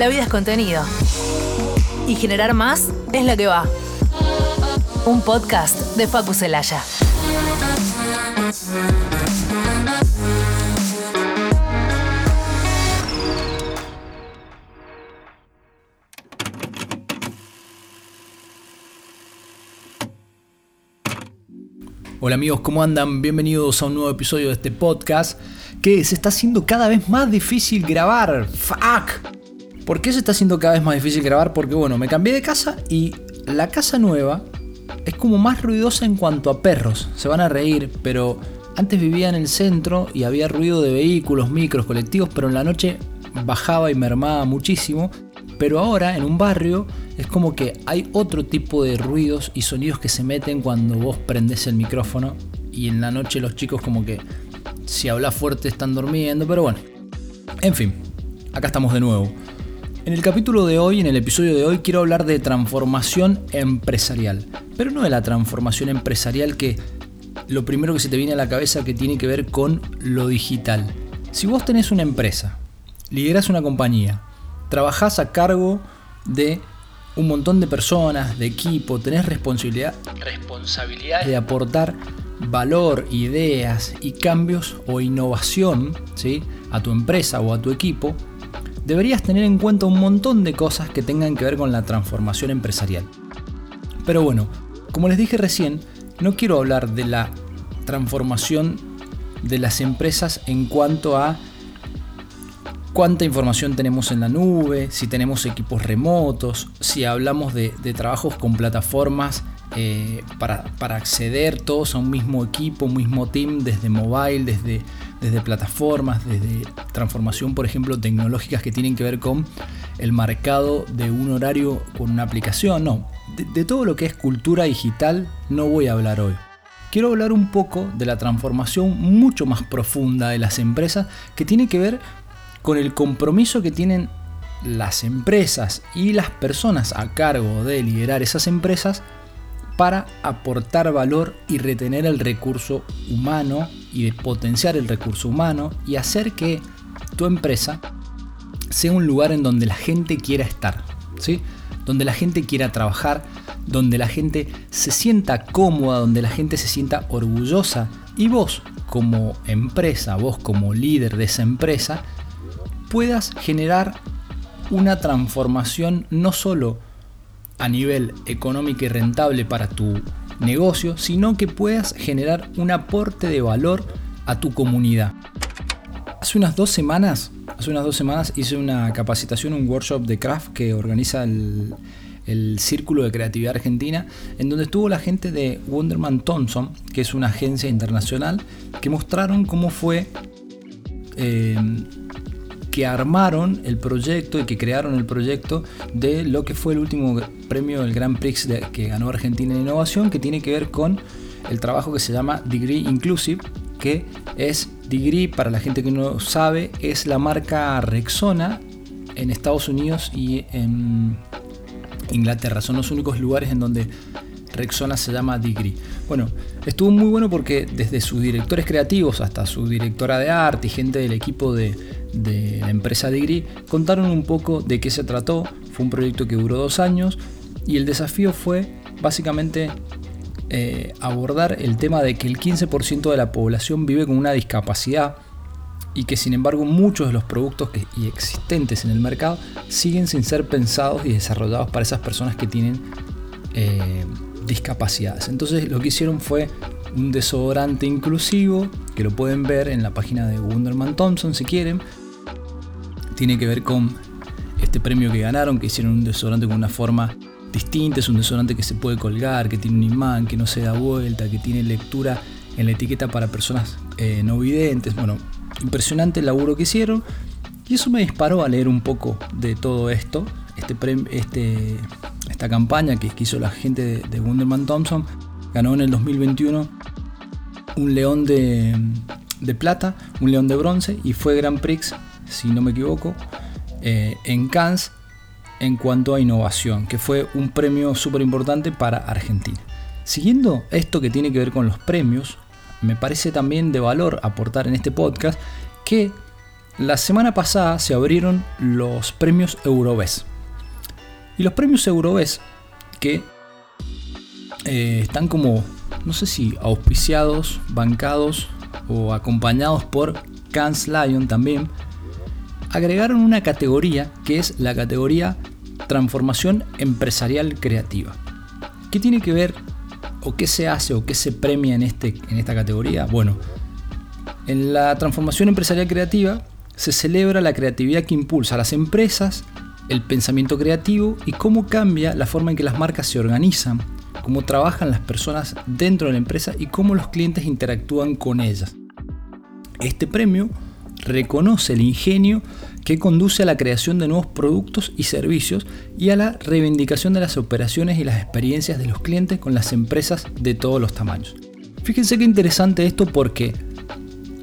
La vida es contenido. Y generar más es lo que va. Un podcast de Facu Celaya. Hola amigos, ¿cómo andan? Bienvenidos a un nuevo episodio de este podcast que se está haciendo cada vez más difícil grabar. ¡Fuck! ¿Por qué se está haciendo cada vez más difícil grabar? Porque bueno, me cambié de casa y la casa nueva es como más ruidosa en cuanto a perros. Se van a reír, pero antes vivía en el centro y había ruido de vehículos, micros, colectivos, pero en la noche bajaba y mermaba muchísimo. Pero ahora en un barrio es como que hay otro tipo de ruidos y sonidos que se meten cuando vos prendes el micrófono y en la noche los chicos como que si habla fuerte están durmiendo, pero bueno. En fin, acá estamos de nuevo. En el capítulo de hoy, en el episodio de hoy, quiero hablar de transformación empresarial. Pero no de la transformación empresarial que lo primero que se te viene a la cabeza que tiene que ver con lo digital. Si vos tenés una empresa, liderás una compañía, trabajás a cargo de un montón de personas, de equipo, tenés responsabilidad, responsabilidad de aportar valor, ideas y cambios o innovación ¿sí? a tu empresa o a tu equipo, deberías tener en cuenta un montón de cosas que tengan que ver con la transformación empresarial. Pero bueno, como les dije recién, no quiero hablar de la transformación de las empresas en cuanto a cuánta información tenemos en la nube, si tenemos equipos remotos, si hablamos de, trabajos con plataformas eh, para, acceder todos a un mismo equipo, un mismo team, desde mobile, desde, desde plataformas, desde transformación, por ejemplo, tecnológicas que tienen que ver con el marcado de un horario con una aplicación. No, de todo lo que es cultura digital no voy a hablar hoy quiero hablar un poco de la transformación mucho más profunda de las empresas que tiene que ver con el compromiso que tienen las empresas y las personas a cargo de liderar esas empresas para aportar valor y retener el recurso humano y potenciar el recurso humano y hacer que tu empresa sea un lugar en donde la gente quiera estar, ¿sí? donde la gente quiera trabajar, donde la gente se sienta cómoda, donde la gente se sienta orgullosa y vos como empresa, vos como líder de esa empresa, puedas generar una transformación no solo a nivel económico y rentable para tu negocio, sino que puedas generar un aporte de valor a tu comunidad. Hace unas dos semanas, hace unas dos semanas hice una capacitación, un workshop de craft que organiza el, Círculo de Creatividad Argentina, en donde estuvo la gente de Wonderman Thompson, que es una agencia internacional, que mostraron cómo fue eh, que armaron el proyecto y que crearon el proyecto de lo que fue el último premio del Grand Prix que ganó Argentina en innovación, que tiene que ver con el trabajo que se llama Degree Inclusive, que es Degree, para la gente que no sabe, es la marca Rexona en Estados Unidos y en Inglaterra. Son los únicos lugares en donde Rexona se llama Degree. Bueno, estuvo muy bueno porque desde sus directores creativos hasta su directora de arte y gente del equipo de, de la empresa Degree contaron un poco de qué se trató. Fue un proyecto que duró dos años y el desafío fue básicamente eh, abordar el tema de que el 15% de la población vive con una discapacidad y que sin embargo muchos de los productos que, existentes en el mercado siguen sin ser pensados y desarrollados para esas personas que tienen eh, discapacidades. Entonces lo que hicieron fue un desodorante inclusivo, que lo pueden ver en la página de Wonderman Thompson si quieren. Tiene que ver con este premio que ganaron, que hicieron un desodorante con una forma distinta, es un desodorante que se puede colgar, que tiene un imán, que no se da vuelta, que tiene lectura en la etiqueta para personas eh, no videntes. Bueno, impresionante el laburo que hicieron. Y eso me disparó a leer un poco de todo esto, este, este esta campaña que hizo la gente de, de Wonderman Thompson. Ganó en el 2021 un león de, plata, un león de bronce y fue Grand Prix, si no me equivoco, eh, en Cannes en cuanto a innovación, que fue un premio súper importante para Argentina. Siguiendo esto que tiene que ver con los premios, me parece también de valor aportar en este podcast que la semana pasada se abrieron los premios Eurobes. Y los premios Eurobes que eh, están como, no sé si auspiciados, bancados o acompañados por Cannes Lion también, agregaron una categoría que es la categoría Transformación Empresarial Creativa. ¿Qué tiene que ver o qué se hace o qué se premia en, este, en esta categoría? Bueno, en la transformación empresarial creativa se celebra la creatividad que impulsa a las empresas, el pensamiento creativo y cómo cambia la forma en que las marcas se organizan, cómo trabajan las personas dentro de la empresa y cómo los clientes interactúan con ellas. Este premio reconoce el ingenio que conduce a la creación de nuevos productos y servicios y a la reivindicación de las operaciones y las experiencias de los clientes con las empresas de todos los tamaños. Fíjense qué interesante esto porque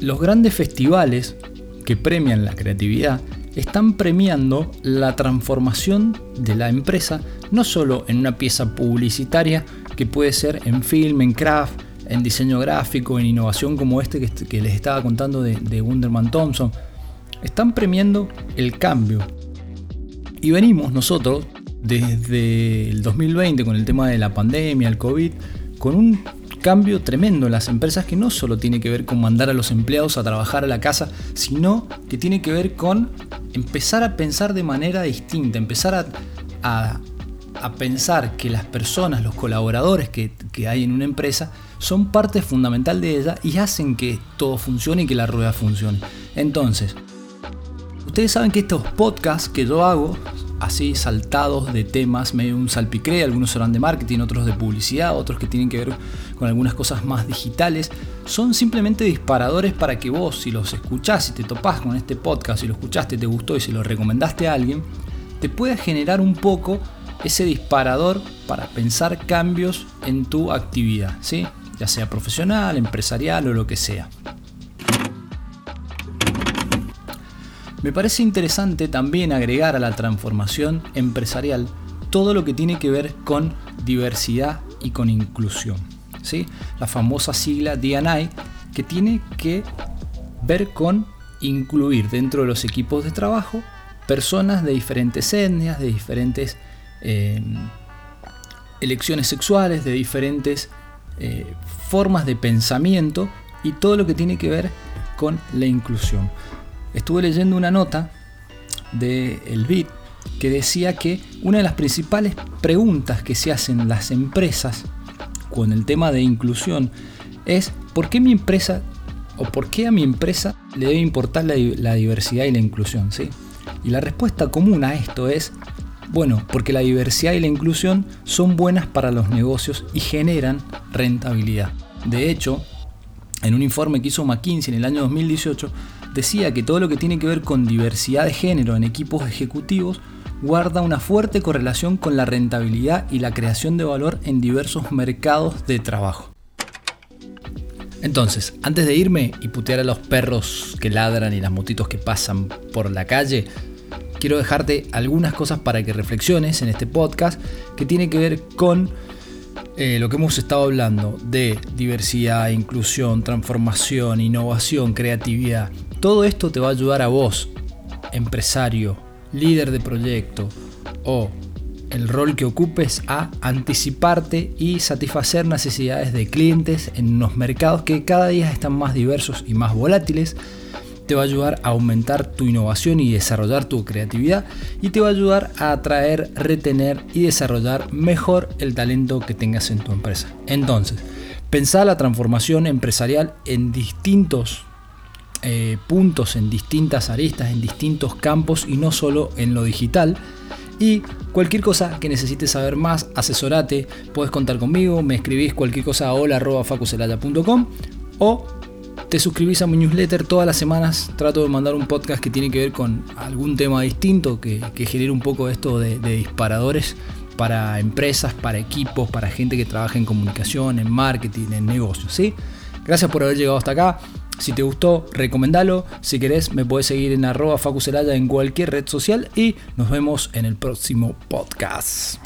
los grandes festivales que premian la creatividad están premiando la transformación de la empresa no solo en una pieza publicitaria que puede ser en film, en craft, en diseño gráfico, en innovación como este que, les estaba contando de, de Wunderman Thompson. Están premiando el cambio. Y venimos nosotros desde el 2020 con el tema de la pandemia, el COVID, con un cambio tremendo en las empresas que no solo tiene que ver con mandar a los empleados a trabajar a la casa, sino que tiene que ver con empezar a pensar de manera distinta, empezar a, pensar que las personas, los colaboradores que hay en una empresa, son parte fundamental de ella y hacen que todo funcione y que la rueda funcione. Entonces, ustedes saben que estos podcasts que yo hago, así saltados de temas, medio un salpicré, algunos serán de marketing, otros de publicidad, otros que tienen que ver con algunas cosas más digitales, son simplemente disparadores para que vos, si los escuchás, y te topás con este podcast, si lo escuchaste, te gustó y se lo recomendaste a alguien, te pueda generar un poco ese disparador para pensar cambios en tu actividad, ¿sí? Ya sea profesional, empresarial o lo que sea. Me parece interesante también agregar a la transformación empresarial todo lo que tiene que ver con diversidad y con inclusión. ¿sí? La famosa sigla DNI que tiene que ver con incluir dentro de los equipos de trabajo personas de diferentes etnias, de diferentes eh, elecciones sexuales, de diferentes eh, formas de pensamiento y todo lo que tiene que ver con la inclusión. Estuve leyendo una nota de El BIT que decía que una de las principales preguntas que se hacen las empresas con el tema de inclusión es ¿por qué mi empresa o por qué a mi empresa le debe importar la, diversidad y la inclusión? ¿sí? Y la respuesta común a esto es bueno, porque la diversidad y la inclusión son buenas para los negocios y generan rentabilidad. De hecho, en un informe que hizo McKinsey en el año 2018, decía que todo lo que tiene que ver con diversidad de género en equipos ejecutivos guarda una fuerte correlación con la rentabilidad y la creación de valor en diversos mercados de trabajo. Entonces, antes de irme y putear a los perros que ladran y las motitos que pasan por la calle, quiero dejarte algunas cosas para que reflexiones en este podcast que tiene que ver con eh, lo que hemos estado hablando de diversidad, inclusión, transformación, innovación, creatividad. Todo esto te va a ayudar a vos, empresario, líder de proyecto o el rol que ocupes a anticiparte y satisfacer necesidades de clientes en unos mercados que cada día están más diversos y más volátiles te va a ayudar a aumentar tu innovación y desarrollar tu creatividad y te va a ayudar a atraer, retener y desarrollar mejor el talento que tengas en tu empresa. Entonces, pensá la transformación empresarial en distintos eh, puntos, en distintas aristas, en distintos campos y no solo en lo digital. Y cualquier cosa que necesites saber más, asesorate, puedes contar conmigo, me escribís cualquier cosa a hola.facuselaya.com o te suscribís a mi newsletter todas las semanas. Trato de mandar un podcast que tiene que ver con algún tema distinto que, genere un poco esto de, disparadores para empresas, para equipos, para gente que trabaja en comunicación, en marketing, en negocios. ¿sí? Gracias por haber llegado hasta acá. Si te gustó, recomendalo. Si querés, me puedes seguir en arroba facuselaya en cualquier red social y nos vemos en el próximo podcast.